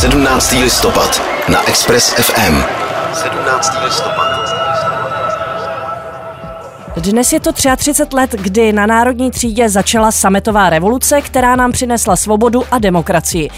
17. listopad na Express FM. 17. listopad. Dnes je to 33 let, kdy na národní třídě začala sametová revoluce, která nám přinesla svobodu a demokracii.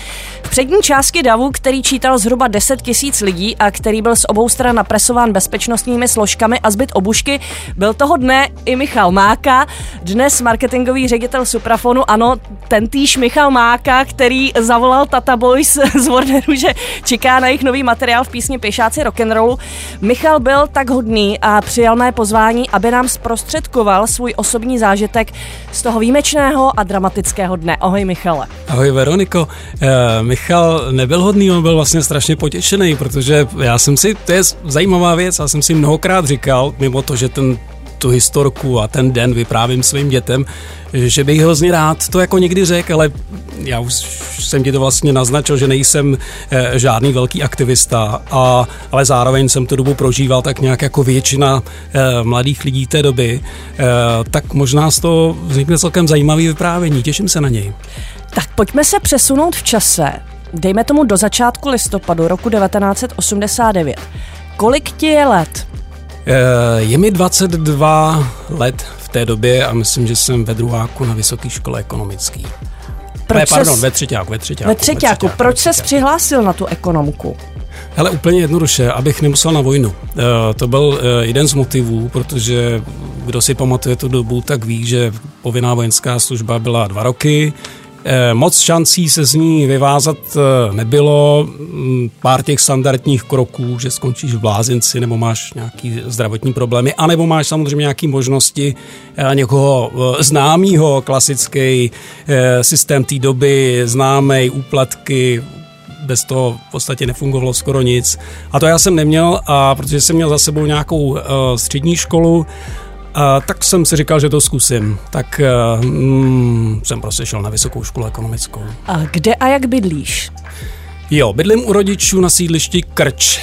V přední části davu, který čítal zhruba 10 tisíc lidí a který byl z obou stran napresován bezpečnostními složkami a zbyt obušky, byl toho dne i Michal Máka, dnes marketingový ředitel Suprafonu, ano, ten týž Michal Máka, který zavolal Tata Boys z Warneru, že čeká na jejich nový materiál v písni Pěšáci rock'n'rollu. Michal byl tak hodný a přijal mé pozvání, aby nám zprostředkoval svůj osobní zážitek z toho výjimečného a dramatického dne. Ahoj Michale. Ahoj Veroniko. Uh, Michal nebyl hodný, on byl vlastně strašně potěšený, protože já jsem si, to je zajímavá věc, já jsem si mnohokrát říkal, mimo to, že ten tu historku a ten den vyprávím svým dětem, že bych hrozně rád to jako někdy řekl, ale já už jsem ti to vlastně naznačil, že nejsem eh, žádný velký aktivista, a, ale zároveň jsem tu dobu prožíval tak nějak jako většina eh, mladých lidí té doby, eh, tak možná z toho vznikne celkem zajímavý vyprávění, těším se na něj. Tak pojďme se přesunout v čase, dejme tomu do začátku listopadu roku 1989. Kolik ti je let? Je mi 22 let v té době a myslím, že jsem ve druháku na vysoké škole ekonomický. Proč ne, pardon, ses... ve třetíku, ve třetíku. Ve třetíku. Proč se přihlásil na tu ekonomku? Hele, úplně jednoduše, abych nemusel na vojnu. E, to byl e, jeden z motivů, protože kdo si pamatuje tu dobu, tak ví, že povinná vojenská služba byla dva roky, Eh, moc šancí se z ní vyvázat eh, nebylo. Mm, pár těch standardních kroků, že skončíš v blázinci nebo máš nějaký zdravotní problémy, anebo máš samozřejmě nějaké možnosti eh, někoho známého, klasický systém té doby, známý, úplatky, bez toho v podstatě nefungovalo skoro nic. A to já jsem neměl, a protože jsem měl za sebou nějakou střední školu, a tak jsem si říkal, že to zkusím. Tak mm, jsem prostě šel na vysokou školu ekonomickou. A kde a jak bydlíš? Jo, bydlím u rodičů na sídlišti Krč.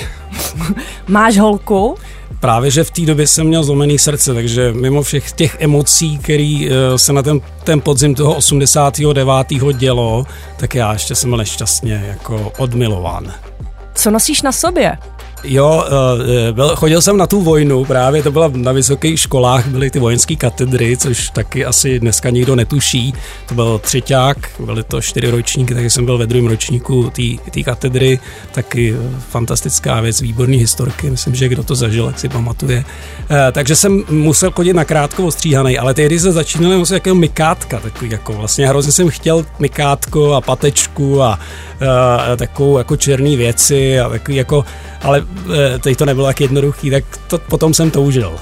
Máš holku? Právě, že v té době jsem měl zlomený srdce, takže mimo všech těch emocí, které uh, se na ten, ten podzim toho 89. dělo, tak já ještě jsem byl nešťastně jako odmilován. Co nosíš na sobě? Jo, eh, byl, chodil jsem na tu vojnu, právě to byla na vysokých školách, byly ty vojenské katedry, což taky asi dneska nikdo netuší. To byl třeťák, byly to čtyři ročníky, takže jsem byl ve druhém ročníku té katedry, taky fantastická věc, výborný historky, myslím, že kdo to zažil, jak si pamatuje. Eh, takže jsem musel chodit na krátko ostříhaný, ale tehdy se začínaly muset jako mikátka, takový jako vlastně hrozně jsem chtěl mikátko a patečku a, a takovou jako černý věci a takový jako ale eh, teď to nebylo tak jednoduchý, tak to, potom jsem toužil.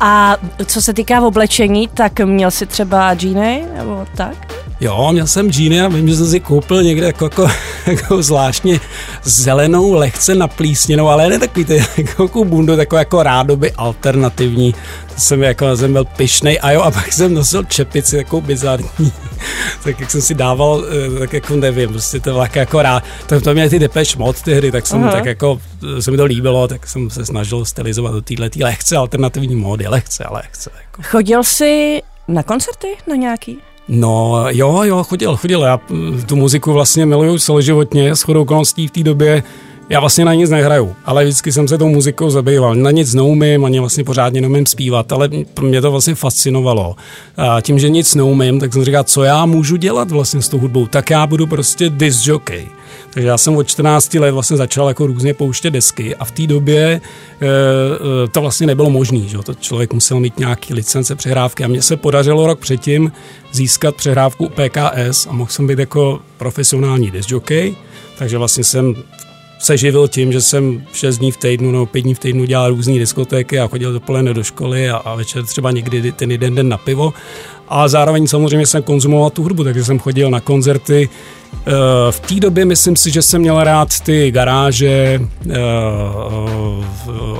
A co se týká oblečení, tak měl si třeba džíny nebo tak? Jo, měl jsem džíny a vím, že jsem si koupil někde jako, jako, jako zvláštně zelenou, lehce naplísněnou, ale ne takový ty, jako bundu, takovou jako rádoby alternativní. To jsem jako, jsem byl pišnej a jo, a pak jsem nosil čepici takovou bizarní. tak jak jsem si dával, eh, tak jako nevím, prostě to vlak jako rád. To, to měly ty Depeche mod tehdy, tak jsem Aha. tak jako, eh, se mi to líbilo, tak jsem se snažil stylizovat do téhle lehce alternativní módy, lehce, lehce. Jako. Chodil jsi na koncerty, na nějaký? No jo, jo, chodil, chodil. Já tu muziku vlastně miluju celoživotně, s chodou okolností v té době já vlastně na nic nehraju, ale vždycky jsem se tou muzikou zabýval. Na nic neumím, ani vlastně pořádně neumím zpívat, ale mě to vlastně fascinovalo. A tím, že nic neumím, tak jsem říkal, co já můžu dělat vlastně s tou hudbou, tak já budu prostě disc jockey. Takže já jsem od 14 let vlastně začal jako různě pouštět desky a v té době e, e, to vlastně nebylo možné, že to člověk musel mít nějaký licence přehrávky a mně se podařilo rok předtím získat přehrávku PKS a mohl jsem být jako profesionální disc jockey, takže vlastně jsem se živil tím, že jsem 6 dní v týdnu nebo 5 dní v týdnu dělal různé diskotéky a chodil dopoledne do školy a, a večer třeba někdy ten jeden den na pivo. A zároveň samozřejmě jsem konzumoval tu hudbu, takže jsem chodil na koncerty. Eh, v té době myslím si, že jsem měl rád ty garáže, eh,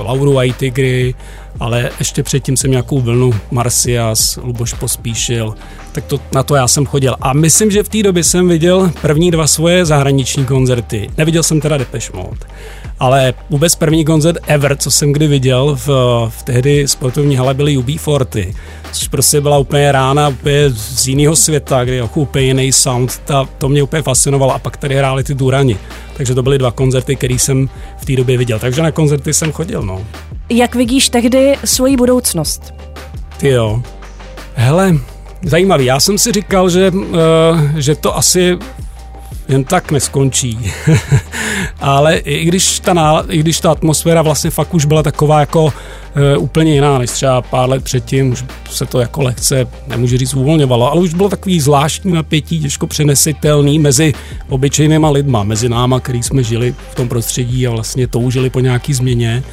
Lauru White Tigry, ale ještě předtím jsem nějakou vlnu Marcias, Luboš Pospíšil, tak to, na to já jsem chodil. A myslím, že v té době jsem viděl první dva svoje zahraniční koncerty. Neviděl jsem teda Depeche Mode, ale vůbec první koncert ever, co jsem kdy viděl v, v tehdy sportovní hale byly UB40, což prostě byla úplně rána úplně z jiného světa, kde jako úplně jiný sound, ta, to mě úplně fascinovalo a pak tady hráli ty Durani takže to byly dva koncerty, které jsem v té době viděl. Takže na koncerty jsem chodil, no. Jak vidíš tehdy svoji budoucnost? Ty jo. Hele, zajímavý. Já jsem si říkal, že, uh, že to asi jen tak neskončí. Ale i když, ta, i když ta atmosféra vlastně fakt už byla taková jako e, úplně jiná, než třeba pár let předtím, už se to jako lehce, nemůžu říct, uvolňovalo, ale už bylo takový zvláštní napětí, těžko přenesitelný mezi obyčejnýma lidma, mezi náma, který jsme žili v tom prostředí a vlastně toužili po nějaký změně.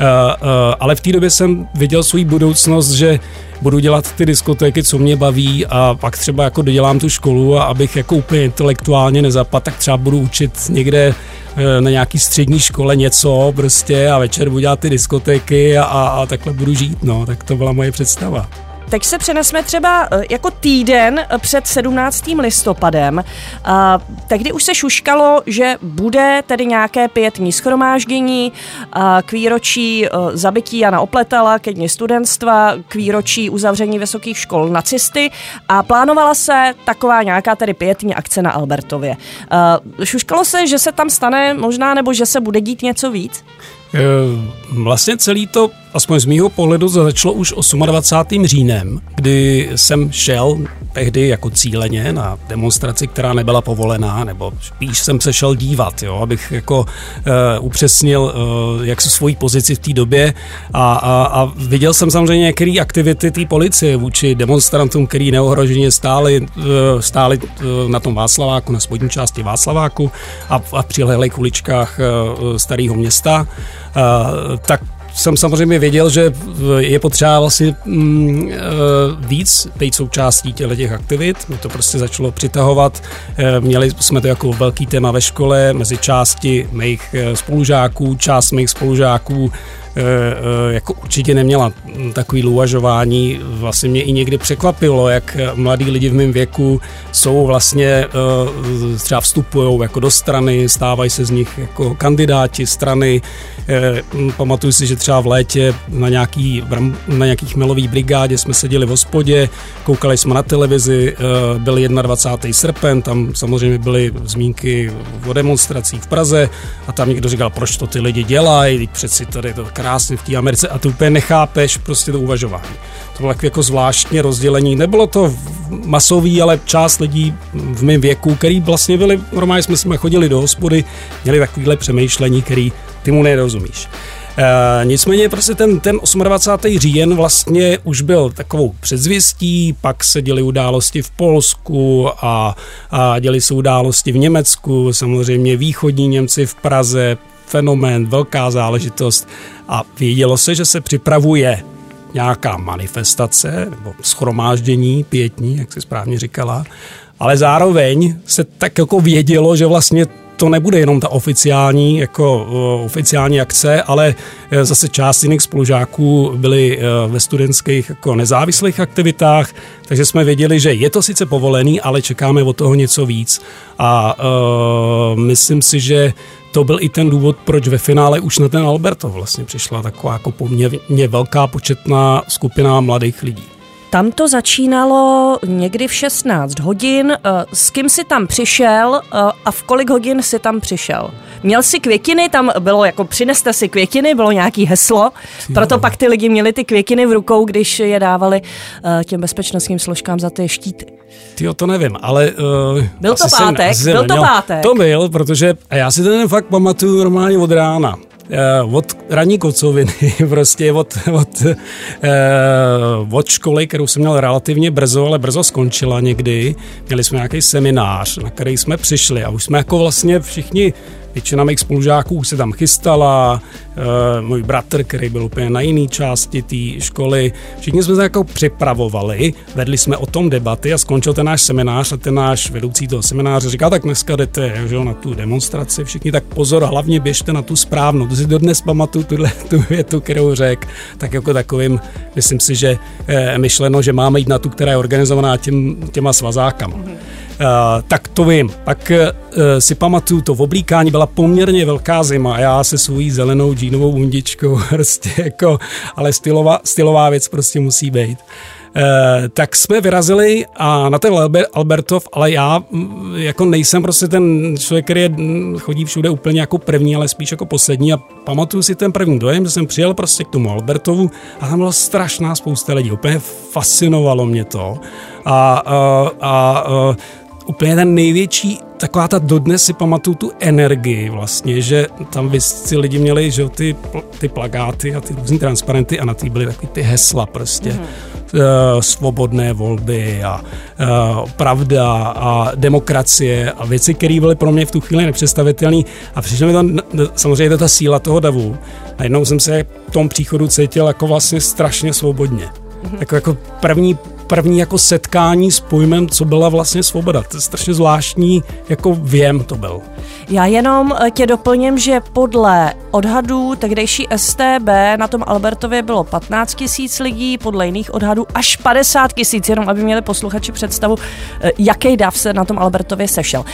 E, e, ale v té době jsem viděl svou budoucnost, že budu dělat ty diskotéky, co mě baví a pak třeba jako dodělám tu školu a abych jako úplně intelektuálně nezapadl, tak třeba budu učit někde eh, na nějaký střední škole něco prostě a večer budu dělat ty diskotéky a, a, a takhle budu žít, no, tak to byla moje představa. Teď se přenesme třeba eh, jako týden před 17. listopadem. Tehdy už se šuškalo, že bude tedy nějaké pětní schromáždění k výročí eh, zabití Jana Opletala, ke dně studentstva, k výročí uzavření vysokých škol nacisty a plánovala se taková nějaká tedy pětní akce na Albertově. Šuškalo se, že se tam stane možná nebo že se bude dít něco víc? Eh, vlastně celý to, aspoň z mýho pohledu, začalo už 28. říjnem, kdy jsem šel tehdy jako cíleně na demonstraci, která nebyla povolená, nebo spíš jsem se šel dívat, jo, abych jako uh, upřesnil uh, jak se svoji pozici v té době a, a, a viděl jsem samozřejmě některé aktivity té policie vůči demonstrantům, který neohroženě stáli, uh, stáli uh, na tom Václaváku, na spodní části Václaváku a, a přilehlých uličkách uh, starého města. Uh, tak jsem samozřejmě věděl, že je potřeba vlastně mm, eh, víc být součástí těchto těch aktivit. Mě to prostě začalo přitahovat. Eh, měli jsme to jako velký téma ve škole, mezi části mých eh, spolužáků, část mých spolužáků Eh, eh, jako určitě neměla takový uvažování. Vlastně mě i někdy překvapilo, jak mladí lidi v mém věku jsou vlastně eh, třeba vstupují jako do strany, stávají se z nich jako kandidáti strany. Pamatuju si, že třeba v létě na, nějaký, na nějakých melových brigádě jsme seděli v hospodě, koukali jsme na televizi, byl 21. srpen, tam samozřejmě byly zmínky o demonstracích v Praze a tam někdo říkal, proč to ty lidi dělají, přeci tady to krásně v té Americe a ty úplně nechápeš prostě to uvažování. To bylo jako zvláštně rozdělení. Nebylo to masový, ale část lidí v mém věku, který vlastně byli, normálně jsme, jsme chodili do hospody, měli takovýhle přemýšlení, který ty mu nerozumíš. E, nicméně prostě ten, ten 28. říjen vlastně už byl takovou předzvěstí, pak se děly události v Polsku a, a děly se události v Německu, samozřejmě východní Němci v Praze, fenomén, velká záležitost a vědělo se, že se připravuje nějaká manifestace nebo schromáždění pětní, jak se správně říkala, ale zároveň se tak jako vědělo, že vlastně to nebude jenom ta oficiální, jako uh, oficiální akce, ale uh, zase část jiných spolužáků byli uh, ve studentských jako nezávislých aktivitách, takže jsme věděli, že je to sice povolený, ale čekáme od toho něco víc. A uh, myslím si, že to byl i ten důvod, proč ve finále už na ten Alberto vlastně přišla taková jako poměrně velká početná skupina mladých lidí. Tam to začínalo někdy v 16 hodin. Eh, s kým si tam přišel eh, a v kolik hodin si tam přišel? Měl si květiny, tam bylo jako přineste si květiny, bylo nějaký heslo, proto pak ty lidi měli ty květiny v rukou, když je dávali eh, těm bezpečnostním složkám za ty štíty. Ty to nevím, ale... Uh, byl to pátek, byl to pátek. To byl, protože a já si ten fakt pamatuju normálně od rána. Uh, od ranní kocoviny, prostě od, od, uh, od školy, kterou jsem měl relativně brzo, ale brzo skončila někdy. Měli jsme nějaký seminář, na který jsme přišli a už jsme jako vlastně všichni Většina mých spolužáků se tam chystala, můj bratr, který byl úplně na jiné části té školy. Všichni jsme se jako připravovali, vedli jsme o tom debaty a skončil ten náš seminář a ten náš vedoucí toho semináře říkal, tak dneska jdete že, na tu demonstraci, všichni tak pozor, hlavně běžte na tu správnou. To si dodnes pamatuju tuhle tu větu, kterou řekl, tak jako takovým, myslím si, že e, myšleno, že máme jít na tu, která je organizovaná těm, těma svazákama. Mm-hmm. Uh, tak to vím. Pak uh, si pamatuju, to v oblíkání byla poměrně velká zima a já se svojí zelenou džínovou bundičkou, prostě jako, ale stylová, stylová věc prostě musí být. Eh, tak jsme vyrazili a na ten Albertov, ale já mm, jako nejsem prostě ten člověk, který je, mm, chodí všude úplně jako první, ale spíš jako poslední. A pamatuju si ten první dojem, že jsem přijel prostě k tomu Albertovu a tam byla strašná spousta lidí, úplně fascinovalo mě to. A, a, a, a úplně ten největší, taková ta dodnes si pamatuju tu energii vlastně, že tam si lidi měli že ty, ty plagáty a ty různé transparenty a na ty byly takový ty hesla prostě. Mm-hmm. Uh, svobodné volby a uh, pravda a demokracie a věci, které byly pro mě v tu chvíli nepředstavitelné. A přišlo mi tam samozřejmě to ta síla toho davu. A jednou jsem se v tom příchodu cítil jako vlastně strašně svobodně. Mm-hmm. Jako, jako první první jako setkání s pojmem, co byla vlastně svoboda. To je strašně zvláštní jako věm to byl. Já jenom eh, tě doplním, že podle odhadů tehdejší STB na tom Albertově bylo 15 tisíc lidí, podle jiných odhadů až 50 tisíc, jenom aby měli posluchači představu, eh, jaký dav se na tom Albertově sešel.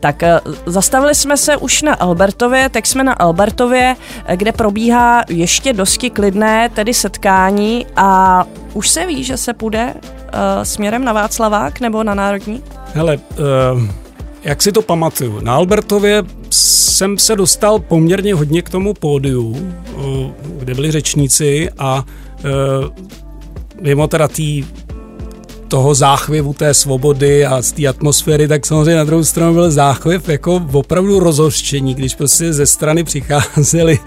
Tak eh, zastavili jsme se už na Albertově, tak jsme na Albertově, kde probíhá ještě dosti klidné tedy setkání a už se ví, že se půjde uh, směrem na Václavák nebo na Národní? Hele, uh, jak si to pamatuju, na Albertově jsem se dostal poměrně hodně k tomu pódiu, uh, kde byli řečníci a uh, mimo teda tý toho záchvěvu té svobody a z té atmosféry, tak samozřejmě na druhou stranu byl záchvěv jako opravdu rozhořčení, když prostě ze strany přicházeli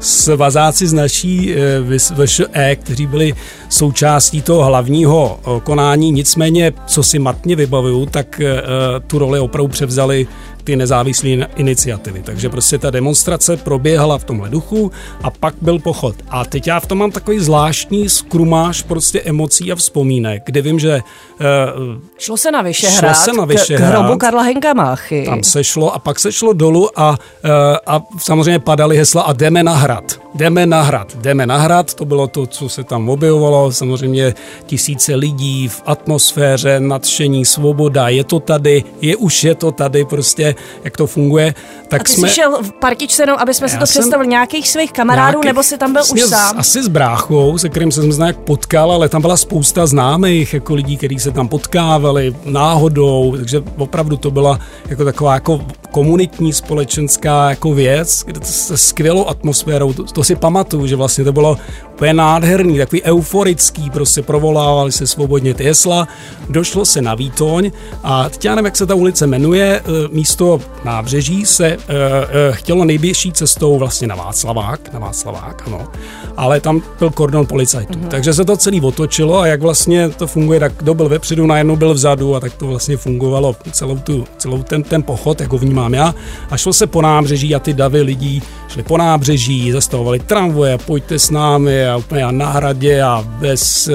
svazáci z naší eh, VŠE, kteří byli součástí toho hlavního eh, konání, nicméně, co si matně vybavuju, tak eh, tu roli opravdu převzali ty nezávislé iniciativy. Takže prostě ta demonstrace proběhala v tomhle duchu a pak byl pochod. A teď já v tom mám takový zvláštní skrumáž prostě emocí a vzpomínek, kde vím, že... Uh, šlo se na Vyšehrad, šlo se na Vyšehrad, k, k hrobu Karla Henka Máchy. Tam se šlo a pak se šlo dolů a, uh, a samozřejmě padaly hesla a jdeme na hrad. Jdeme na hrad, jdeme na hrad, to bylo to, co se tam objevovalo, samozřejmě tisíce lidí v atmosféře, nadšení, svoboda, je to tady, je už je to tady, prostě jak to funguje. Tak a ty jsme... jsi šel v partičce, jenom, aby jsme si to představili, nějakých svých kamarádů, nějakých, nebo si tam byl už sám? Asi s bráchou, se kterým jsem se nějak potkal, ale tam byla spousta známých jako lidí, kteří se tam potkávali náhodou, takže opravdu to byla jako taková jako komunitní společenská jako věc, kde to se skvělou atmosférou, to, to si pamatuju, že vlastně to bylo úplně nádherný, takový euforický, prostě provolávali se svobodně ty jesla, došlo se na Výtoň a teď já nevím, jak se ta ulice jmenuje, e, místo nábřeží se e, e, chtělo nejběžší cestou vlastně na Václavák, na Václavák, ano, ale tam byl kordon policajtů, mm-hmm. takže se to celý otočilo a jak vlastně to funguje, tak kdo byl vepředu, najednou byl vzadu a tak to vlastně fungovalo celou, tu, celou ten, ten pochod, jako vnímám já a šlo se po nábřeží a ty davy lidí šli po nábřeží, zastavovali tramvoje, pojďte s námi a úplně na hradě a bez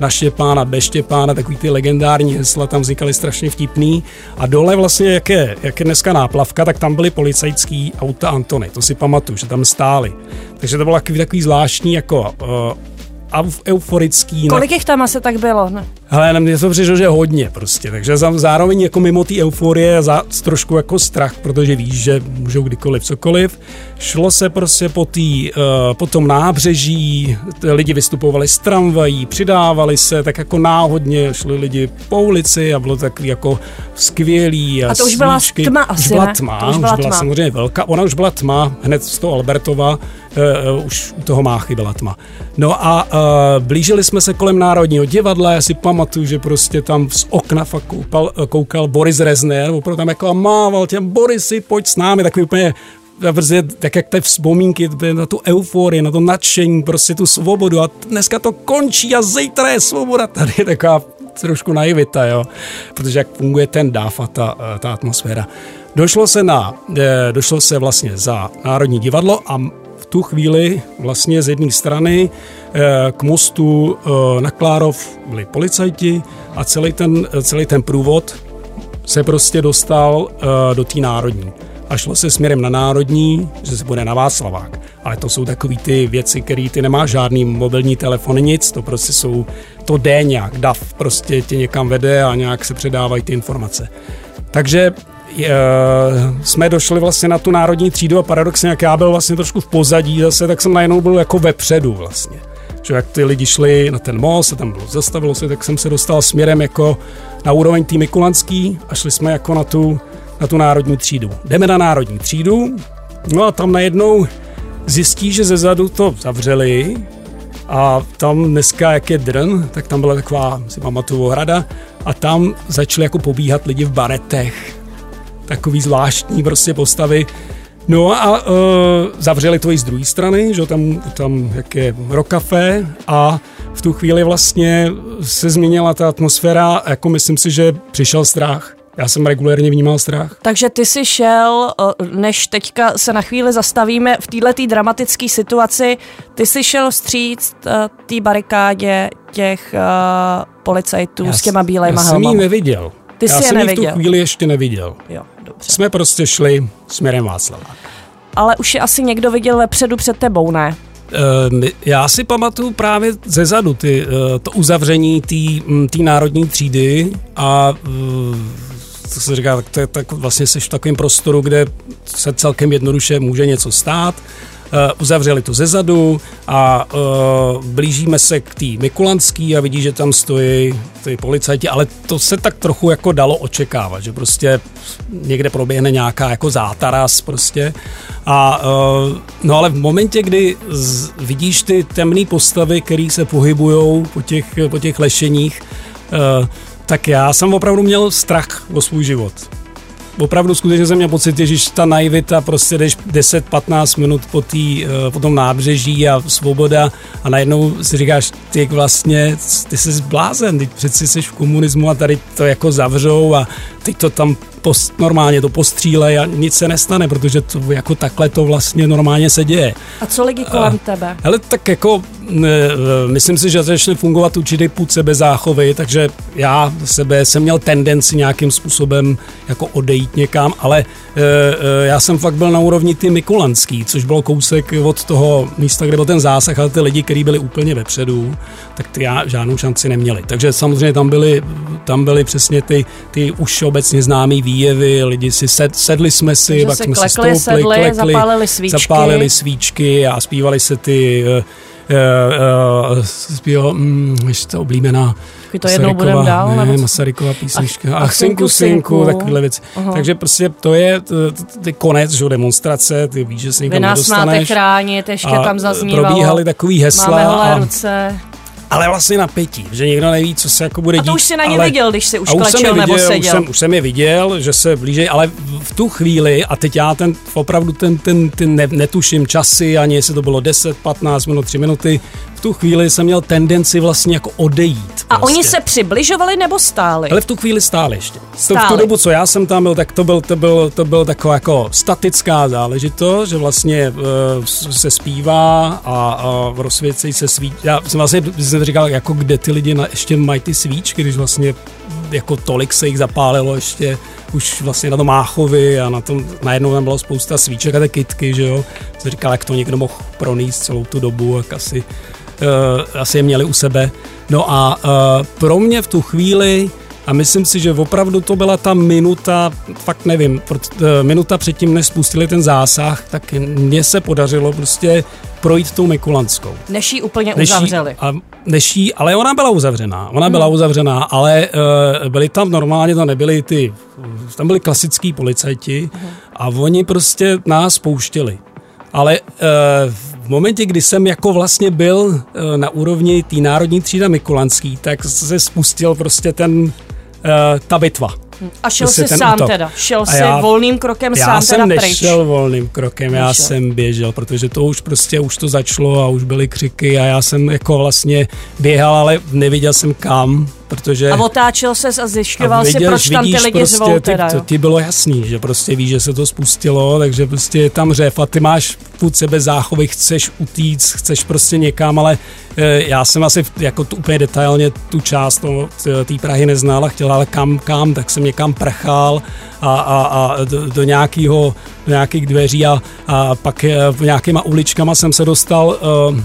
na Štěpána, bez Štěpána, takový ty legendární hesla tam vznikaly strašně vtipný. A dole vlastně, jak je, jak je dneska náplavka, tak tam byly policajský auta Antony, to si pamatuju, že tam stály. Takže to bylo takový, takový zvláštní jako uh, euforický. Kolik jich tam asi tak bylo? Ne? Ale mě to přišlo, že hodně prostě, takže zároveň jako mimo té euforie za, trošku jako strach, protože víš, že můžou kdykoliv cokoliv. Šlo se prostě po, tý, uh, po tom nábřeží, lidi vystupovali z tramvají, přidávali se, tak jako náhodně šli lidi po ulici a bylo takový jako skvělý. A, a to už byla svíčky. tma asi, Už byla tma, už byla, už byla tma. samozřejmě velká. Ona už byla tma, hned z toho Albertova, uh, uh, už u toho Máchy byla tma. No a uh, blížili jsme se kolem Národního divadla, já si pamatuju, že prostě tam z okna fakt koukal, koukal Boris Rezner, opravdu tam jako mával těm Borisy, pojď s námi, takový úplně prostě, tak jak ty vzpomínky, na tu euforii, na to nadšení, prostě tu svobodu a dneska to končí a zítra je svoboda. Tady taková trošku naivita, jo, protože jak funguje ten dáv a ta, ta atmosféra. Došlo se na, eh, došlo se vlastně za Národní divadlo a tu chvíli vlastně z jedné strany eh, k mostu eh, na Klárov byli policajti a celý ten, celý ten průvod se prostě dostal eh, do té národní. A šlo se směrem na národní, že se bude na Václavák. Ale to jsou takové ty věci, které ty nemáš žádný mobilní telefon, nic, to prostě jsou, to jde nějak, DAF prostě tě někam vede a nějak se předávají ty informace. Takže jsme došli vlastně na tu národní třídu a paradoxně, jak já byl vlastně trošku v pozadí zase, tak jsem najednou byl jako vepředu vlastně. že jak ty lidi šli na ten most a tam bylo, zastavilo se, tak jsem se dostal směrem jako na úroveň tý Mikulanský a šli jsme jako na tu, na tu národní třídu. Jdeme na národní třídu, no a tam najednou zjistí, že ze zadu to zavřeli a tam dneska, jak je drn, tak tam byla taková, si pamatuju, hrada a tam začali jako pobíhat lidi v baretech. Takový zvláštní prostě postavy. No a uh, zavřeli to i z druhé strany, že tam, tam jak je rokafe a v tu chvíli vlastně se změnila ta atmosféra, jako myslím si, že přišel strach. Já jsem regulérně vnímal strach. Takže ty si šel, než teďka se na chvíli zastavíme v této dramatické situaci, ty si šel vstříc té barikádě těch uh, policajtů já s těma bílejma Já jsem ji neviděl. Ty já jsi jsem je ji v tu chvíli ještě neviděl. Jo, dobře. Jsme prostě šli směrem Václava. Ale už je asi někdo viděl vepředu před tebou, ne? Uh, já si pamatuju právě ze zadu ty, uh, to uzavření té národní třídy a uh, to se říká, tak, to je, tak vlastně jsi v takovém prostoru, kde se celkem jednoduše může něco stát. Uh, uzavřeli to zezadu a uh, blížíme se k té Mikulanský a vidí, že tam stojí ty policajti, ale to se tak trochu jako dalo očekávat, že prostě někde proběhne nějaká jako zátaras prostě. A uh, no ale v momentě, kdy z, vidíš ty temné postavy, které se pohybují po těch, po těch lešeních, uh, tak já jsem opravdu měl strach o svůj život. Opravdu skutečně jsem měl pocit, že ta naivita, prostě jdeš 10-15 minut po, tý, eh, po tom nábřeží a svoboda a najednou si říkáš, ty vlastně, ty jsi zblázen, teď přeci jsi v komunismu a tady to jako zavřou a teď to tam post, normálně to postřílej a nic se nestane, protože to jako takhle to vlastně normálně se děje. A co lidi kolem a, tebe? Hele, tak jako myslím si, že začne fungovat určitý půd sebezáchovy, takže já sebe jsem měl tendenci nějakým způsobem jako odejít někam, ale e, e, já jsem fakt byl na úrovni ty Mikulanský, což bylo kousek od toho místa, kde byl ten zásah, ale ty lidi, kteří byli úplně vepředu, tak ty já žádnou šanci neměli. Takže samozřejmě tam byly, tam byly přesně ty, ty už obecně známý výjevy, lidi si sed, sedli jsme si, pak jsme klekli, si stoupli, sedli, klekli, zapálili svíčky. zapálili svíčky a zpívali se ty zpíval, mm, ještě oblíbená to jednou budeme dál? Ne, nebo... Masarykova písnička. Ach, ach synku, synku, takovýhle věci. Uh-huh. Takže prostě to je ty konec, že demonstrace, ty víš, že se nikam Vy nás nedostaneš. máte chránit, ještě tam zaznívalo. probíhaly takový hesla. Máme holé a, ruce ale vlastně napětí, že nikdo neví, co se jako bude dít. A to už si na ně ale, viděl, když si už, už klečel viděl, nebo seděl. Už jsem, už jsem je viděl, že se blíží, ale v tu chvíli, a teď já ten opravdu ten, ten, ten ne, netuším časy, ani jestli to bylo 10, 15 minut, 3 minuty, v tu chvíli jsem měl tendenci vlastně jako odejít. A prostě. oni se přibližovali nebo stáli? Ale v tu chvíli stáli ještě. Stáli. To, v tu dobu, co já jsem tam byl, tak to byl, to byl, to byl taková jako statická záležitost, že vlastně uh, se zpívá a, a rozsvěcejí se svít. Já jsem vlastně jsem říkal, jako kde ty lidi na, ještě mají ty svíčky, když vlastně jako tolik se jich zapálilo ještě už vlastně na tom Máchovi a na tom najednou tam bylo spousta svíček a ty kitky, že jo. Jsem říkal, jak to někdo mohl pronést celou tu dobu, jak asi, asi je měli u sebe. No a uh, pro mě v tu chvíli a myslím si, že opravdu to byla ta minuta, fakt nevím, minuta předtím, než spustili ten zásah, tak mně se podařilo prostě projít tou Mikulanskou. Než ji úplně než uzavřeli. A než jí, ale ona byla uzavřená. Ona hmm. byla uzavřená, ale uh, byli tam normálně, to nebyli ty, tam byli klasický policajti hmm. a oni prostě nás pouštěli. Ale uh, momentě, kdy jsem jako vlastně byl uh, na úrovni té národní třída Mikulanský, tak se spustil prostě ten uh, ta bitva. A šel jsi sám útok. teda, šel jsi volným krokem já sám jsem teda nešel volným krokem, nešel. já jsem běžel, protože to už prostě, už to začalo a už byly křiky a já jsem jako vlastně běhal, ale neviděl jsem kam, protože... A otáčel se a zjišťoval si, proč tam ty lidi prostě, zvou teda, ty, to, ti bylo jasný, že prostě víš, že se to spustilo, takže prostě je tam řev a ty máš půd sebe záchovy, chceš utíct, chceš prostě někam, ale e, já jsem asi jako tu, úplně detailně tu část té Prahy neznal a chtěl, ale kam, kam, tak jsem někam prchal a, a, a do, do nějakého do nějakých dveří a, a pak v nějakýma uličkama jsem se dostal uh,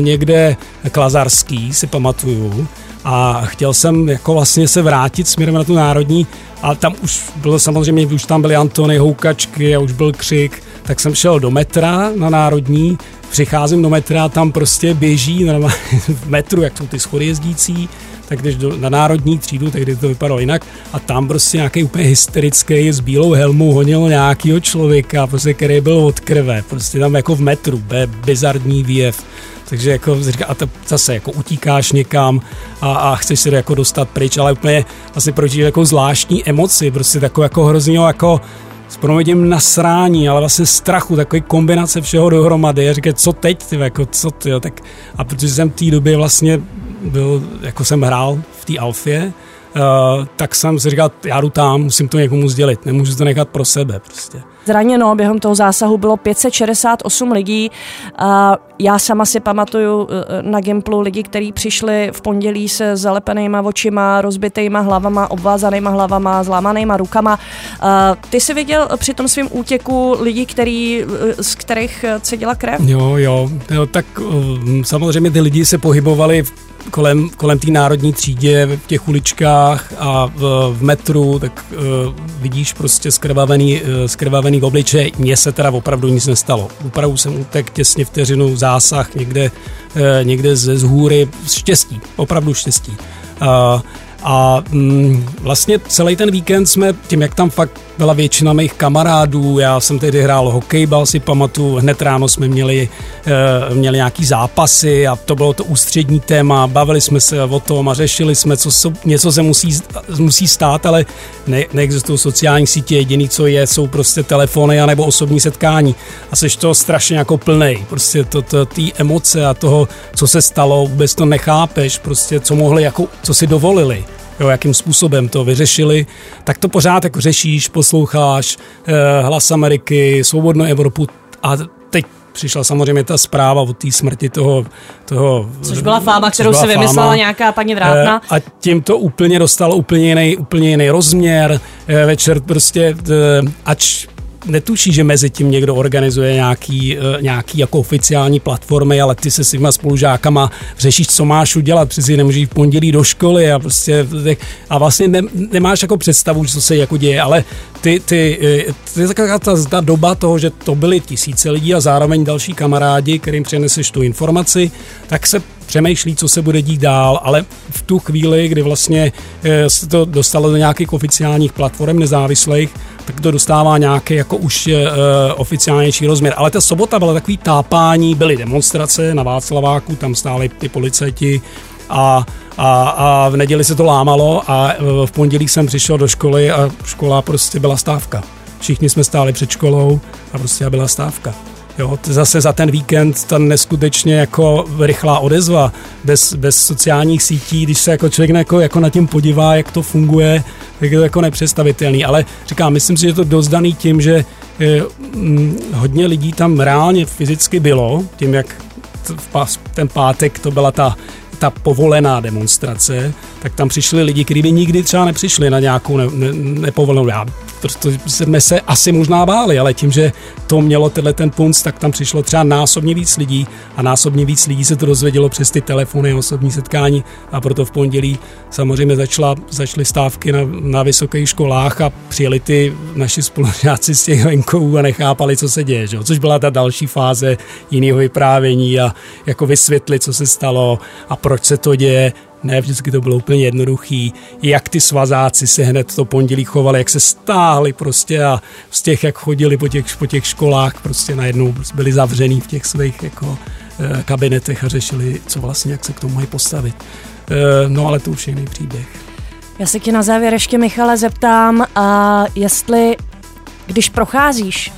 někde k Lazarský, si pamatuju, a chtěl jsem jako vlastně se vrátit směrem na tu národní a tam už bylo samozřejmě, už tam byly Antony, houkačky a už byl křik, tak jsem šel do metra na národní přicházím do metra, tam prostě běží normálně v metru, jak jsou ty schody jezdící, tak když do, na národní třídu, tehdy to vypadalo jinak, a tam prostě nějaký úplně hysterický s bílou helmou honil nějakýho člověka, prostě, který byl od krve, prostě tam jako v metru, be, bizarní výjev. Takže jako říká, a to zase jako utíkáš někam a, a chceš se jako dostat pryč, ale úplně vlastně proti jako zvláštní emoci, prostě takové jako hrozně jako s proměním nasrání, ale vlastně strachu, takový kombinace všeho dohromady. Já říkám, co teď, ty, jako co ty, jo, tak a protože jsem v té době vlastně byl, jako jsem hrál v té Alfě, uh, tak jsem si říkal, já jdu tam, musím to někomu sdělit, nemůžu to nechat pro sebe prostě. Zraněno během toho zásahu bylo 568 lidí. Já sama si pamatuju e, na Gimplu lidi, kteří přišli v pondělí se zalepenýma očima, rozbitýma hlavama, obvázanýma hlavama, zlámanýma rukama. Ty jsi viděl při tom svém útěku lidi, který, z kterých cedila krev? Jo, jo, jo tak samozřejmě ty lidi se pohybovali v kolem, kolem té národní třídě v těch uličkách a v, v metru, tak uh, vidíš prostě skrvavený, uh, skrvavený obličej. Mně se teda opravdu nic nestalo. Opravdu jsem utek těsně vteřinu zásah někde, uh, někde ze zhůry. Štěstí, opravdu štěstí. Uh, a mm, vlastně celý ten víkend jsme, tím jak tam fakt byla většina mých kamarádů, já jsem tehdy hrál hokejbal, si pamatuju, hned ráno jsme měli, e, měli nějaký zápasy a to bylo to ústřední téma, bavili jsme se o tom a řešili jsme, co so, něco se musí, musí stát, ale ne, neexistují sociální sítě, jediný, co je, jsou prostě telefony anebo osobní setkání. A seš to strašně jako plnej, prostě to, to, ty emoce a toho, co se stalo, vůbec to nechápeš, prostě co mohli, jako, co si dovolili jo, jakým způsobem to vyřešili, tak to pořád jako řešíš, posloucháš eh, hlas Ameriky, svobodnou Evropu a teď přišla samozřejmě ta zpráva o té smrti toho, toho... Což byla fáma, kterou si vymyslela fáma. nějaká paní Vrátna. Eh, a tím to úplně dostalo úplně jiný, úplně jiný rozměr. Eh, večer prostě, eh, ač netuší, že mezi tím někdo organizuje nějaký, eh, nějaký jako oficiální platformy, ale ty se s těma spolužákama řešíš, co máš udělat, přeci nemůžeš v pondělí do školy a prostě a vlastně ne, nemáš jako představu, co se jako děje, ale ty, ty, eh, ty taková ta, ta doba toho, že to byly tisíce lidí a zároveň další kamarádi, kterým přeneseš tu informaci, tak se přemýšlí, co se bude dít dál, ale v tu chvíli, kdy vlastně eh, se to dostalo do nějakých oficiálních platform nezávislých, tak to dostává nějaký jako už uh, oficiálnější rozměr. Ale ta sobota byla takový tápání, byly demonstrace na Václaváku, tam stály ty policajti a, a, a v neděli se to lámalo a v pondělí jsem přišel do školy a škola prostě byla stávka. Všichni jsme stáli před školou a prostě byla stávka. Jo, zase za ten víkend ta neskutečně jako rychlá odezva, bez, bez sociálních sítí, když se jako člověk jako, jako na tím podívá, jak to funguje, tak je to jako nepředstavitelný. Ale říkám, myslím si, že je to dost daný tím, že je, hm, hodně lidí tam reálně fyzicky bylo, tím jak ten pátek to byla ta ta povolená demonstrace, tak tam přišli lidi, kteří by nikdy třeba nepřišli na nějakou ne, ne, nepovolenou. Já, to, to jsme se asi možná báli, ale tím, že to mělo tenhle ten punc, tak tam přišlo třeba násobně víc lidí a násobně víc lidí se to dozvědělo přes ty telefony, osobní setkání a proto v pondělí samozřejmě začala, začaly stávky na, na vysokých školách a přijeli ty naši spolužáci z těch venkovů a nechápali, co se děje, že? což byla ta další fáze jiného vyprávění a jako vysvětlit, co se stalo a proč se to děje. Ne, vždycky to bylo úplně jednoduchý. Jak ty svazáci se hned to pondělí chovali, jak se stáhli prostě a z těch, jak chodili po těch, po těch školách, prostě najednou byli zavřený v těch svých jako eh, kabinetech a řešili, co vlastně, jak se k tomu mají postavit. Eh, no ale to už je jiný příběh. Já se ti na závěr ještě, Michale, zeptám, a jestli, když procházíš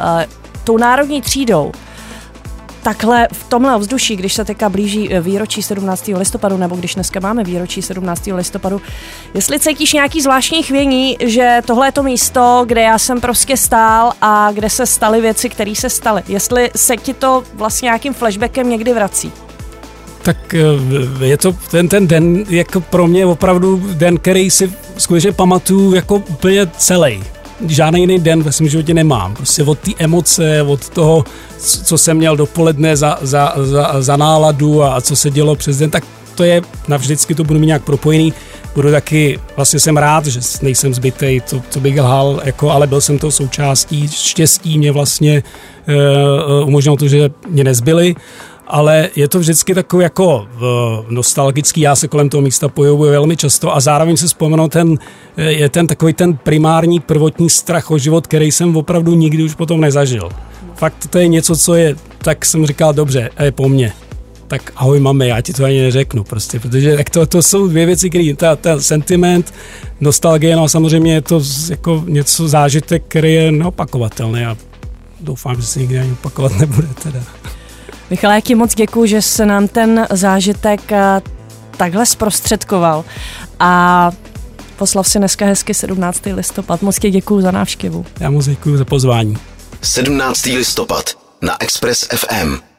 uh, tou národní třídou, takhle v tomhle ovzduší, když se teďka blíží eh, výročí 17. listopadu, nebo když dneska máme výročí 17. listopadu, jestli cítíš nějaký zvláštní chvění, že tohle je to místo, kde já jsem prostě stál a kde se staly věci, které se staly. Jestli se ti to vlastně nějakým flashbackem někdy vrací. Tak eh, je to ten, ten den jako pro mě opravdu den, který si skutečně pamatuju jako úplně celý žádný jiný den ve svém životě nemám. Prostě od té emoce, od toho, co jsem měl dopoledne za, za, za, za náladu a co se dělo přes den, tak to je, navždycky to budu mít nějak propojený. budu taky, vlastně jsem rád, že nejsem zbytej, to, to bych lhal, jako, ale byl jsem to součástí, štěstí mě vlastně uh, umožnilo to, že mě nezbyli, ale je to vždycky takový jako uh, nostalgický, já se kolem toho místa pohybuji velmi často a zároveň si vzpomenu ten, je ten takový ten primární prvotní strach o život, který jsem opravdu nikdy už potom nezažil. Fakt to je něco, co je, tak jsem říkal, dobře, je po mně tak ahoj mami, já ti to ani neřeknu prostě, protože tak to, to jsou dvě věci, které, ta, ta sentiment, nostalgie, no a samozřejmě je to jako něco zážitek, který je neopakovatelný a doufám, že se nikdy ani opakovat nebude teda. Michal, jak ti moc děkuji, že se nám ten zážitek eh, takhle zprostředkoval a poslav si dneska hezky 17. listopad. Moc ti děkuji za návštěvu. Já moc děkuji za pozvání. 17. listopad na Express FM.